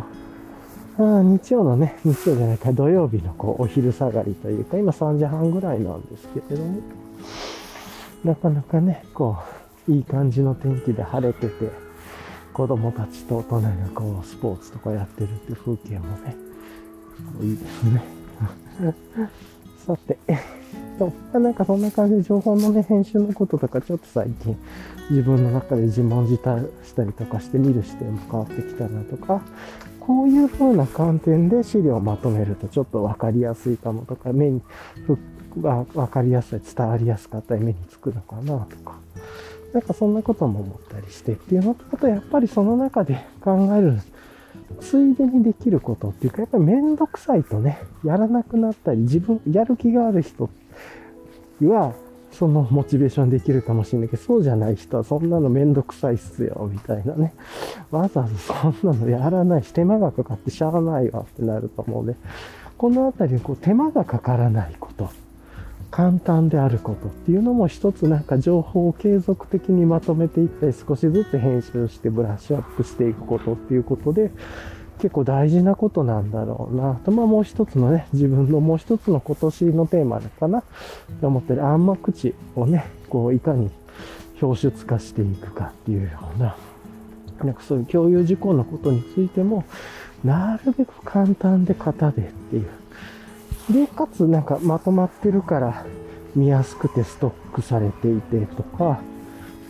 あ日曜のね、日曜じゃないか、土曜日のこうお昼下がりというか、今3時半ぐらいなんですけれども、なかなかね、こう、いい感じの天気で晴れてて、子供たちと大人がこう、スポーツとかやってるっていう風景もね、いいですね。さて、そう、なんかそんな感じで情報のね、編集のこととかちょっと最近自分の中で自問自答したりとかして見る視点も変わってきたなとか、こういう風な観点で資料をまとめるとちょっとわかりやすいかもとか、目にが分かりやすい、伝わりやすかったり目につくのかなとか、なんかそんなことも思ったりしてっていうのと、あとやっぱりその中で考える、ついでにできることっていうか、やっぱりめんどくさいとね、やらなくなったり、自分、やる気がある人は、そのモチベーションできるかもしれないけど、そうじゃない人はそんなのめんどくさいっすよ、みたいなね。わざわざそんなのやらないし、手間がかかってしゃあないわってなると思うね。このあたり、こう、手間がかからないこと。簡単であることっていうのも一つなんか情報を継続的にまとめていったり少しずつ編集してブラッシュアップしていくことっていうことで結構大事なことなんだろうな。と、まあもう一つのね、自分のもう一つの今年のテーマかな。と思ってる暗幕地をね、こういかに表出化していくかっていうような、なんかそういう共有事項のことについても、なるべく簡単で型でっていうで、かつなんかまとまってるから見やすくてストックされていてとか、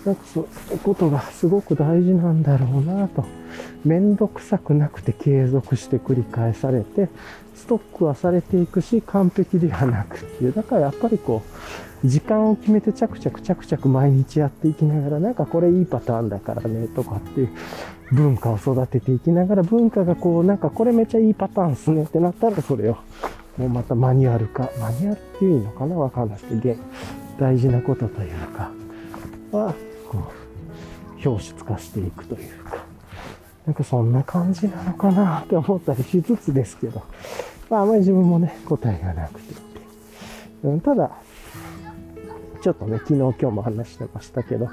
なんかそういうことがすごく大事なんだろうなと。めんどくさくなくて継続して繰り返されて、ストックはされていくし、完璧ではなくっていう。だからやっぱりこう、時間を決めて着々着々毎日やっていきながら、なんかこれいいパターンだからね、とかっていう文化を育てていきながら、文化がこう、なんかこれめっちゃいいパターンっすねってなったら、それをもうまたマニュアル化、マニュアルっていうのかなわかんないですけど、大事なことというか、は、こう、表出化していくというか、なんかそんな感じなのかなって思ったりしつつですけど、まああまり自分もね、答えがなくて。う。ん、ただ、ちょっとね、昨日今日も話してましたけど、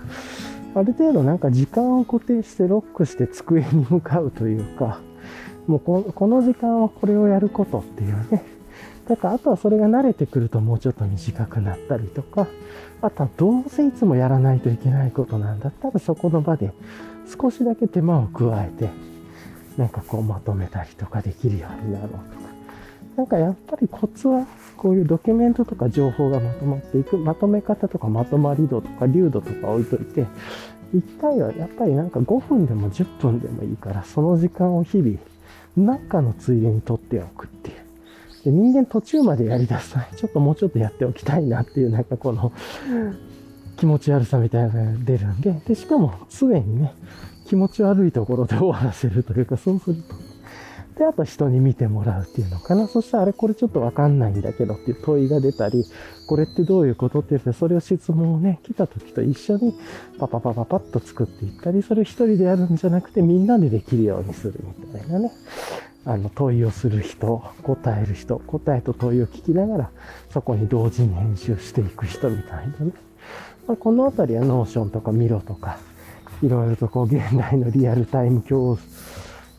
ある程度なんか時間を固定してロックして机に向かうというか、もうこの時間はこれをやることっていうね、だからあとはそれが慣れてくるともうちょっと短くなったりとか、あとはどうせいつもやらないといけないことなんだったらそこの場で少しだけ手間を加えて、なんかこうまとめたりとかできるようになろうとか。なんかやっぱりコツはこういうドキュメントとか情報がまとまっていく、まとめ方とかまとまり度とか流度とか置いといて、一回はやっぱりなんか5分でも10分でもいいから、その時間を日々、なんかのついでに取っておくっていう。で人間途中までやりだすと、ちょっともうちょっとやっておきたいなっていう、なんかこの、気持ち悪さみたいなのが出るんで、で、しかも常にね、気持ち悪いところで終わらせるというか、そうすると、で、あと人に見てもらうっていうのかな。そしたら、あれこれちょっとわかんないんだけどっていう問いが出たり、これってどういうことって言って、それを質問をね、来た時と一緒にパパパパパッと作っていったり、それを一人でやるんじゃなくてみんなでできるようにするみたいなね。あの、問いをする人、答える人、答えと問いを聞きながら、そこに同時に編集していく人みたいなね。まあ、このあたりは Notion とか Miro とか、いろいろとこう現代のリアルタイム共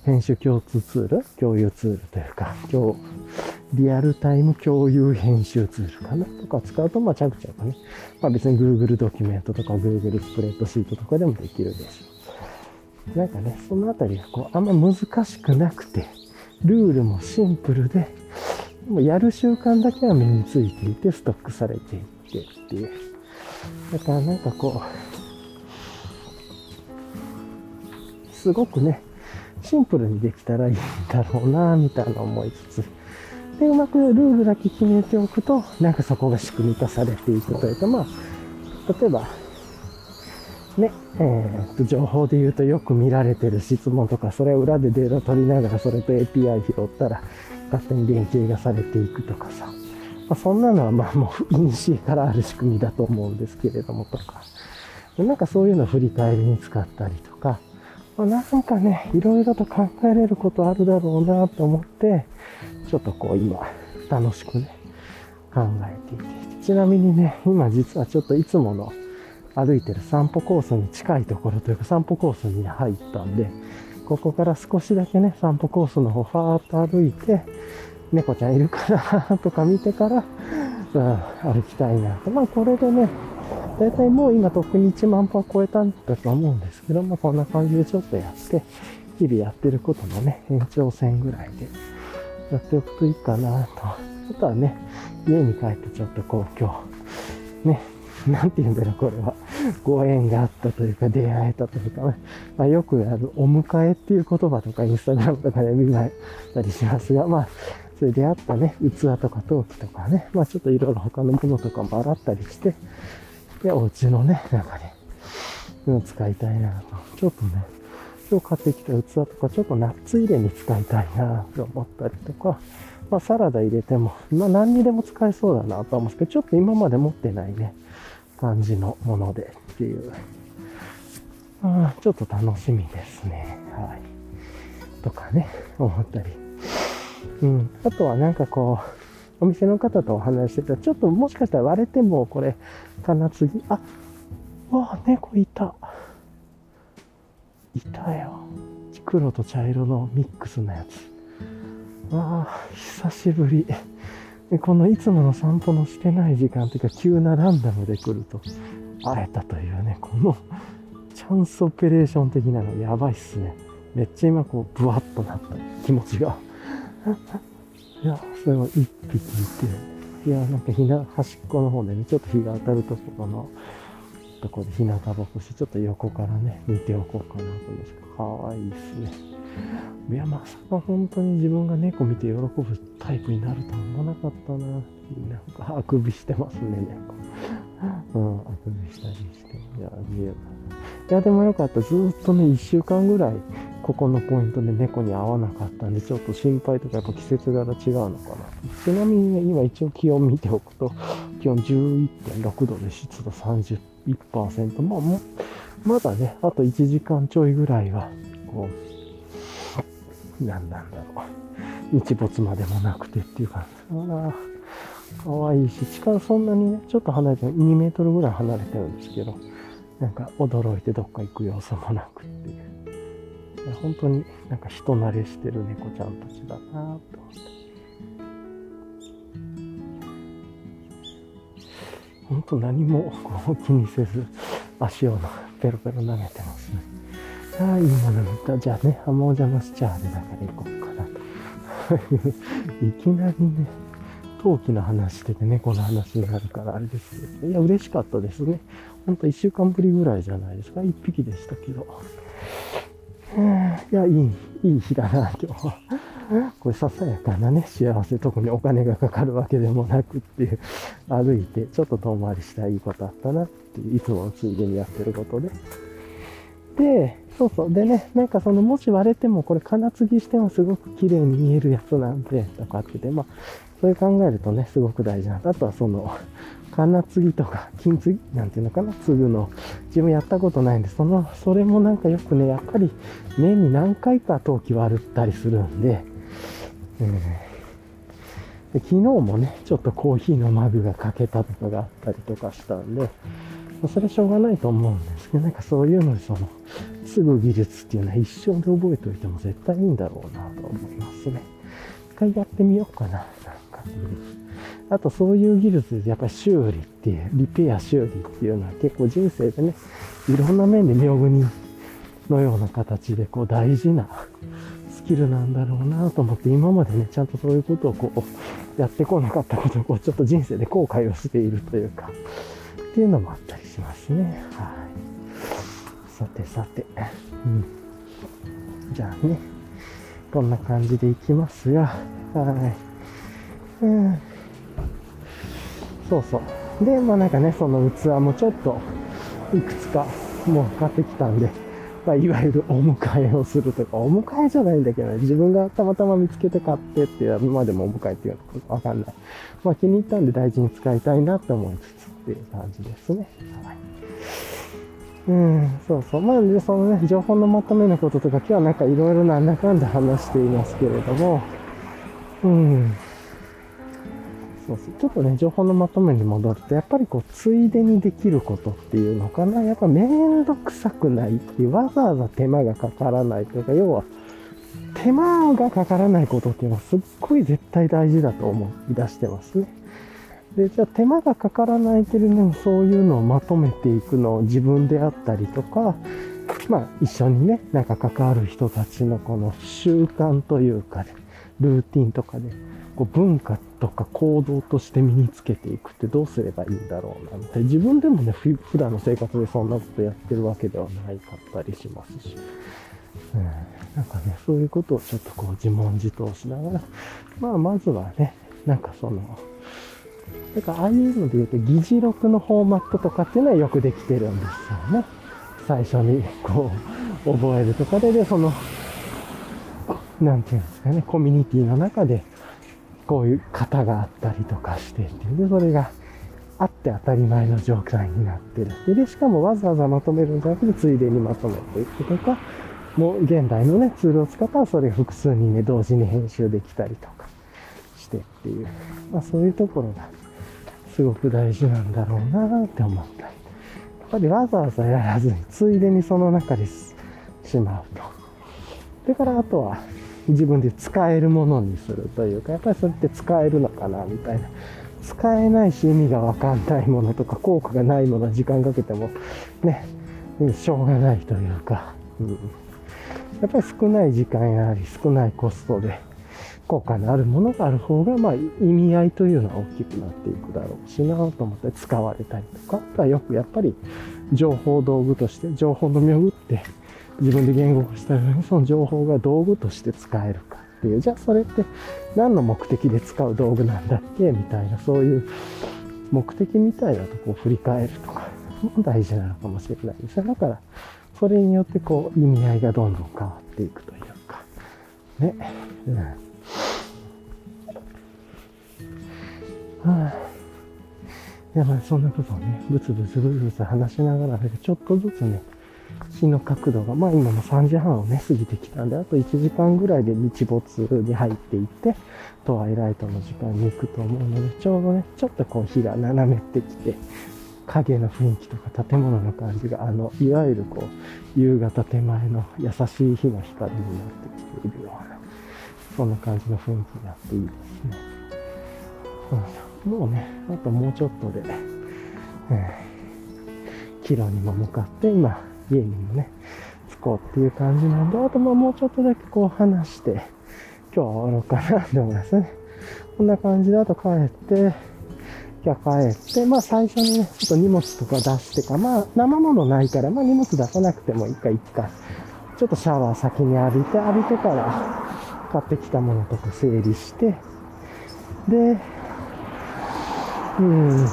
編集共通ツール共有ツールというか、今日、リアルタイム共有編集ツールかなとか使うと、まあ、ちゃくちゃかね。まあ別に Google ドキュメントとか Google スプレッドシートとかでもできるでしょう。なんかね、そのあたりがこう、あんま難しくなくて、ルールもシンプルで、もうやる習慣だけは身についていて、ストックされていってっていう。だからなんかこう、すごくね、シンプルにできたらいいんだろうな、みたいな思いつつ、で、うまくルールだけ決めておくと、なんかそこが仕組み化されていくというか、まあ、例えば、ね、えー、と、情報で言うとよく見られてる質問とか、それを裏でデータ取りながら、それと API 拾ったら、勝手に連携がされていくとかさ。まあ、そんなのはまあもう、イニシエからある仕組みだと思うんですけれどもとか。なんかそういうのを振り返りに使ったりとか、まあ、なんかね、いろいろと考えれることあるだろうなと思って、ちょっとこう今、楽しくね、考えていて。ちなみにね、今実はちょっといつもの歩いてる散歩コースに近いところというか散歩コースに入ったんで、ここから少しだけね、散歩コースの方ファーっと歩いて、猫ちゃんいるかなとか見てから、うん、歩きたいなと。まあこれでね、だいたいもう今とっくに1万歩は超えたんだと思うんですけど、まあこんな感じでちょっとやって、日々やってることのね、延長線ぐらいでやっておくといいかなと。あとはね、家に帰ってちょっとこう今日、ね、なんて言うんだろう、これは。ご縁があったというか、出会えたというか。まあ、よくある、お迎えっていう言葉とか、インスタグラムとかで見らたりしますが、まあ、それ出会ったね、器とか陶器とかね、まあちょっといろいろ他のものとかも洗ったりして、で、お家のね、中に、使いたいなと。ちょっとね、今日買ってきた器とか、ちょっとナッツ入れに使いたいなと思ったりとか、まあサラダ入れても、まあ何にでも使えそうだなと思うんですけど、ちょっと今まで持ってないね、感じのものでっていう、あちょっと楽しみですね。はい。とかね、思ったり。うん。あとはなんかこう、お店の方とお話してたら、ちょっともしかしたら割れてもこれ、棚継ぎ、あ、わあ、猫いた。いたよ。黒と茶色のミックスのやつ。わあ、久しぶり。で、このいつもの散歩のしてない時間というか、急なランダムで来ると、会えたというね、このチャンスオペレーション的なのやばいっすね。めっちゃ今こう、ブワッとなった気持ちが。いや、それも一匹いて、いや、なんかひな、端っこの方でね、ちょっと日が当たるところの、とこで日向ぼっこして、ちょっと横からね、見ておこうかなと思うんです、かわいいっすね。いや、まさか本当に自分が猫見て喜ぶタイプになるとは思わなかったな、なんか、あくびしてますね、猫。うん、あくびしたりして。いや、見える。いや、でもよかった。ずっとね、1週間ぐらい、ここのポイントで猫に会わなかったんで、ちょっと心配とかやっぱ季節柄違うのかな。ちなみにね、今一応気温見ておくと、気温11.6度で湿度31%。まあも、まだね、あと1時間ちょいぐらいは、こう、何なんだろう。日没までもなくてっていう感じ。ああ、かわいいし、力そんなにね、ちょっと離れて、2メートルぐらい離れてるんですけど、なんか驚いてどっか行く様子もなくっていう。本当になんか人慣れしてる猫ちゃんたちだなと思って。本当何もこう気にせず足をペロペロ舐めてますね。ああ、いいもの見た。じゃあね、あんまお邪魔しちゃあれだから行こうかなと。いきなりね、陶器の話してて猫、の話になるからあれですけど。いや、嬉しかったですね。ほんと一週間ぶりぐらいじゃないですか。一匹でしたけど。いや、いい、いい日だな、今日は。これささやかなね、幸せ、特にお金がかかるわけでもなくっていう、歩いてちょっと遠回りしたいいことあったなっていう、いつものついでにやってることで。で、そうそう。でね、なんかその、もし割れても、これ金継ぎしてもすごく綺麗に見えるやつなんで、とかってて、まあ、それ考えるとね、すごく大事なんだ。あとはその、金継ぎとか、金継ぎなんていうのかな、継ぐの。自分やったことないんで、その、それもなんかよくね、やっぱり年に何回か陶器割ったりするんで、うんで昨日もね、ちょっとコーヒーのマグが欠けたとかがあったりとかしたんで、それはしょうがないと思うんですけど、なんかそういうのでその、すぐ技術っていうのは一生で覚えておいても絶対いいんだろうなと思いますね。一回やってみようかな、なんか。あとそういう技術でやっぱり修理っていう、リペア修理っていうのは結構人生でね、いろんな面で妙にのような形でこう大事なスキルなんだろうなと思って、今までね、ちゃんとそういうことをこう、やってこなかったことをこう、ちょっと人生で後悔をしているというか、っていうのもあったりしますね。はい。さてさて、うん。じゃあね、こんな感じでいきますが、はい。うん。そうそう。で、まあなんかね、その器もちょっと、いくつかもう買ってきたんで、まあ、いわゆるお迎えをするとか、お迎えじゃないんだけどね、自分がたまたま見つけて買ってっていう、今でもお迎えっていうのかわかんない。まあ気に入ったんで大事に使いたいなって思いつつっていう感じですね。はい。うん、そうそう。まあ、で、そのね、情報のまとめのこととか、今日はなんかいろいろなんだかんだ話していますけれども、うん。そうそう。ちょっとね、情報のまとめに戻ると、やっぱりこう、ついでにできることっていうのかな。やっぱめんどくさくないっていう、わざわざ手間がかからないというか、要は、手間がかからないことっていうのはすっごい絶対大事だと思い出してますね。で、じゃあ手間がかからないけれども、そういうのをまとめていくのを自分であったりとか、まあ一緒にね、なんか関わる人たちのこの習慣というかね、ルーティンとかで、こう文化とか行動として身につけていくってどうすればいいんだろうなんて、自分でもね、普段の生活でそんなことやってるわけではないかったりしますし、うん、なんかね、そういうことをちょっとこう自問自答しながら、まあまずはね、なんかその、だからああいうので言うと議事録のフォーマットとかっていうのはよくできてるんですよね。最初にこう覚えるとかで、で、その、なんていうんですかね、コミュニティの中でこういう型があったりとかしてっていうで、それがあって当たり前の状態になってる。で、でしかもわざわざまとめるんじゃなくて、ついでにまとめていくとか、もう現代のね、ツールを使ったらそれ複数にね、同時に編集できたりとかしてっていう、まあそういうところがすごく大事なんだろうなって思ったり。やっぱりわざわざやらずに、ついでにその中でしまうと。それからあとは、自分で使えるものにするというか、やっぱりそれって使えるのかな、みたいな。使えないし意味がわかんないものとか、効果がないものは時間かけても、ね、しょうがないというか、うん、やっぱり少ない時間やあり、少ないコストで、効果のあるものがある方が、まあ、意味合いというのは大きくなっていくだろうしなと思って使われたりとか、あとはよくやっぱり情報道具として、情報の妙具って自分で言語化したように、その情報が道具として使えるかっていう、じゃあそれって何の目的で使う道具なんだっけみたいな、そういう目的みたいなとこを振り返るとか、も大事なのかもしれないですだから、それによってこう意味合いがどんどん変わっていくというか、ね。うん。はあ、いやまあそんなことをね、ブツブツブツブツ話しながら、ちょっとずつね、日の角度が、まあ今も3時半をね、過ぎてきたんで、あと1時間ぐらいで日没に入っていって、トワイライトの時間に行くと思うので、ちょうどね、ちょっとこう日が斜めってきて、影の雰囲気とか建物の感じが、あの、いわゆるこう、夕方手前の優しい日の光になってきているような、そんな感じの雰囲気になっていいですね。うん、もうね、あともうちょっとで、えー、キロにも向かって今、家にもね、着こうっていう感じなんで、あとまあもうちょっとだけこう話して、今日は終わろうかなって思いますね。こんな感じで、あと帰って、今日は帰って、まあ最初にね、ちょっと荷物とか出してか、まあ生物ないから、まあ荷物出さなくてもいいか、いいか。ちょっとシャワー先に浴びて、浴びてから買ってきたものとか整理して、で、うん、ど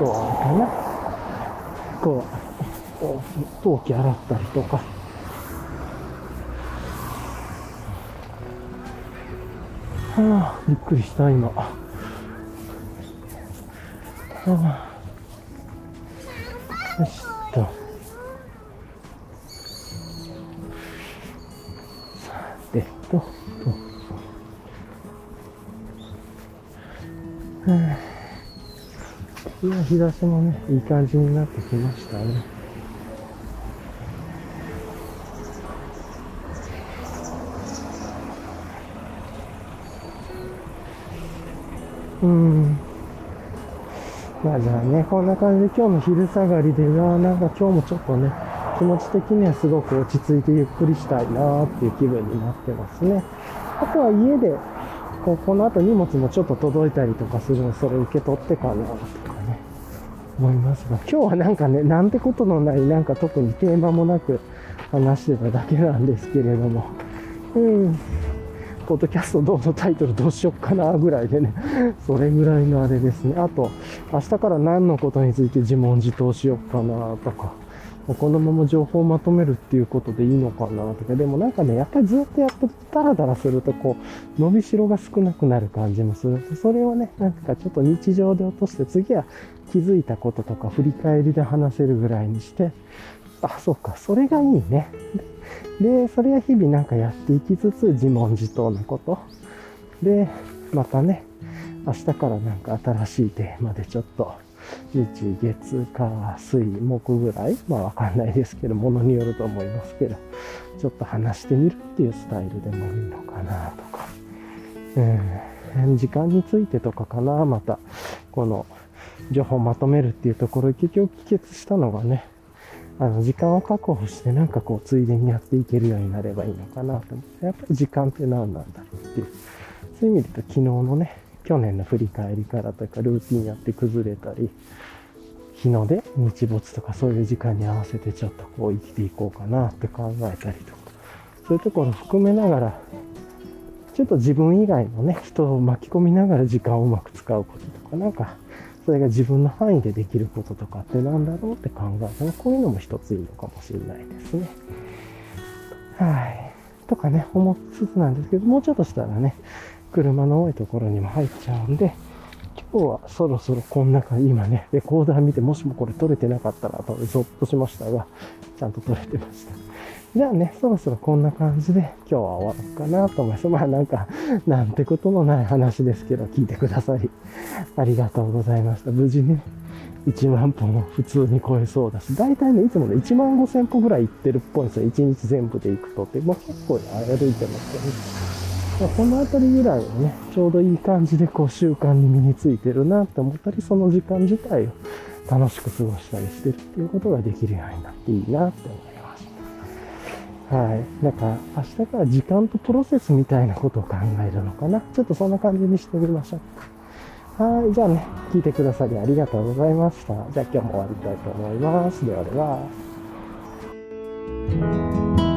うかな。こう、陶器洗ったりとか。はあ、びっくりした、今。はあ、よしっと。さてと、はあいや、日差しもね、いい感じになってきましたね。うん。まあじゃあね、こんな感じで今日の昼下がりで、ななんか今日もちょっとね、気持ち的にはすごく落ち着いてゆっくりしたいなっていう気分になってますね。あとは家で、ここの後荷物もちょっと届いたりとかするのそれ受け取ってかなとかね思いますが、今日はなんかね、なんてことのない、なんか特にテーマもなく話してただけなんですけれども、うん、ポッドキャストどうぞタイトルどうしよっかなぐらいでね、それぐらいのあれですね。あと、明日から何のことについて自問自答しよっかなとか、このまま情報をまとめるっていうことでいいのかなとか、でもなんかね、やっぱりずっとやってダラダラすると、こう、伸びしろが少なくなる感じもする、それをね、なんかちょっと日常で落として、次は気づいたこととか振り返りで話せるぐらいにして、あ、そうか、それがいいね。で、それは日々なんかやっていきつつ、自問自答のこと。で、またね、明日からなんか新しいテーマでちょっと、日、月、火、水、木ぐらいまあわかんないですけど、ものによると思いますけど、ちょっと話してみるっていうスタイルでもいいのかなとか。うん、時間についてとかかな、また、この、情報をまとめるっていうところ結局帰結したのがね、あの、時間を確保してなんかこう、ついでにやっていけるようになればいいのかなと思って、やっぱり時間って何なんだろうっていう。そういう意味で言うと昨日のね、去年の振り返りからとか、ルーティンやって崩れたり、日の出、日没とかそういう時間に合わせてちょっとこう生きていこうかなって考えたりとか、そういうところ含めながら、ちょっと自分以外のね、人を巻き込みながら時間をうまく使うこととか、なんか、それが自分の範囲でできることとかって何だろうって考えたら、こういうのも一ついいのかもしれないですね。はい。とかね、思いつつなんですけど、もうちょっとしたらね、車の多いところにも入っちゃうんで、今日はそろそろこんな感じ、今ね、レコーダー見て、もしもこれ撮れてなかったら、とゾッとしましたが、ちゃんと撮れてました。じゃあね、そろそろこんな感じで今日は終わろうかなと思います。まあなんか、なんてことのない話ですけど、聞いてくださり、ありがとうございました。無事にね、1万歩も普通に超えそうだし、大体ね、いつもね、1万5千歩ぐらい行ってるっぽいんですよ。1日全部で行くとって。まあ結構、ね、歩いてますけどね。この辺りぐらいはね、ちょうどいい感じでこう習慣に身についてるなって思ったり、その時間自体を楽しく過ごしたりしてるっていうことができるようになっていいなって思います。はい。なんか、明日から時間とプロセスみたいなことを考えるのかな？ちょっとそんな感じにしてみましょう。はい。じゃあね、聞いてくださりありがとうございました。じゃあ今日も終わりたいと思います。ではでは。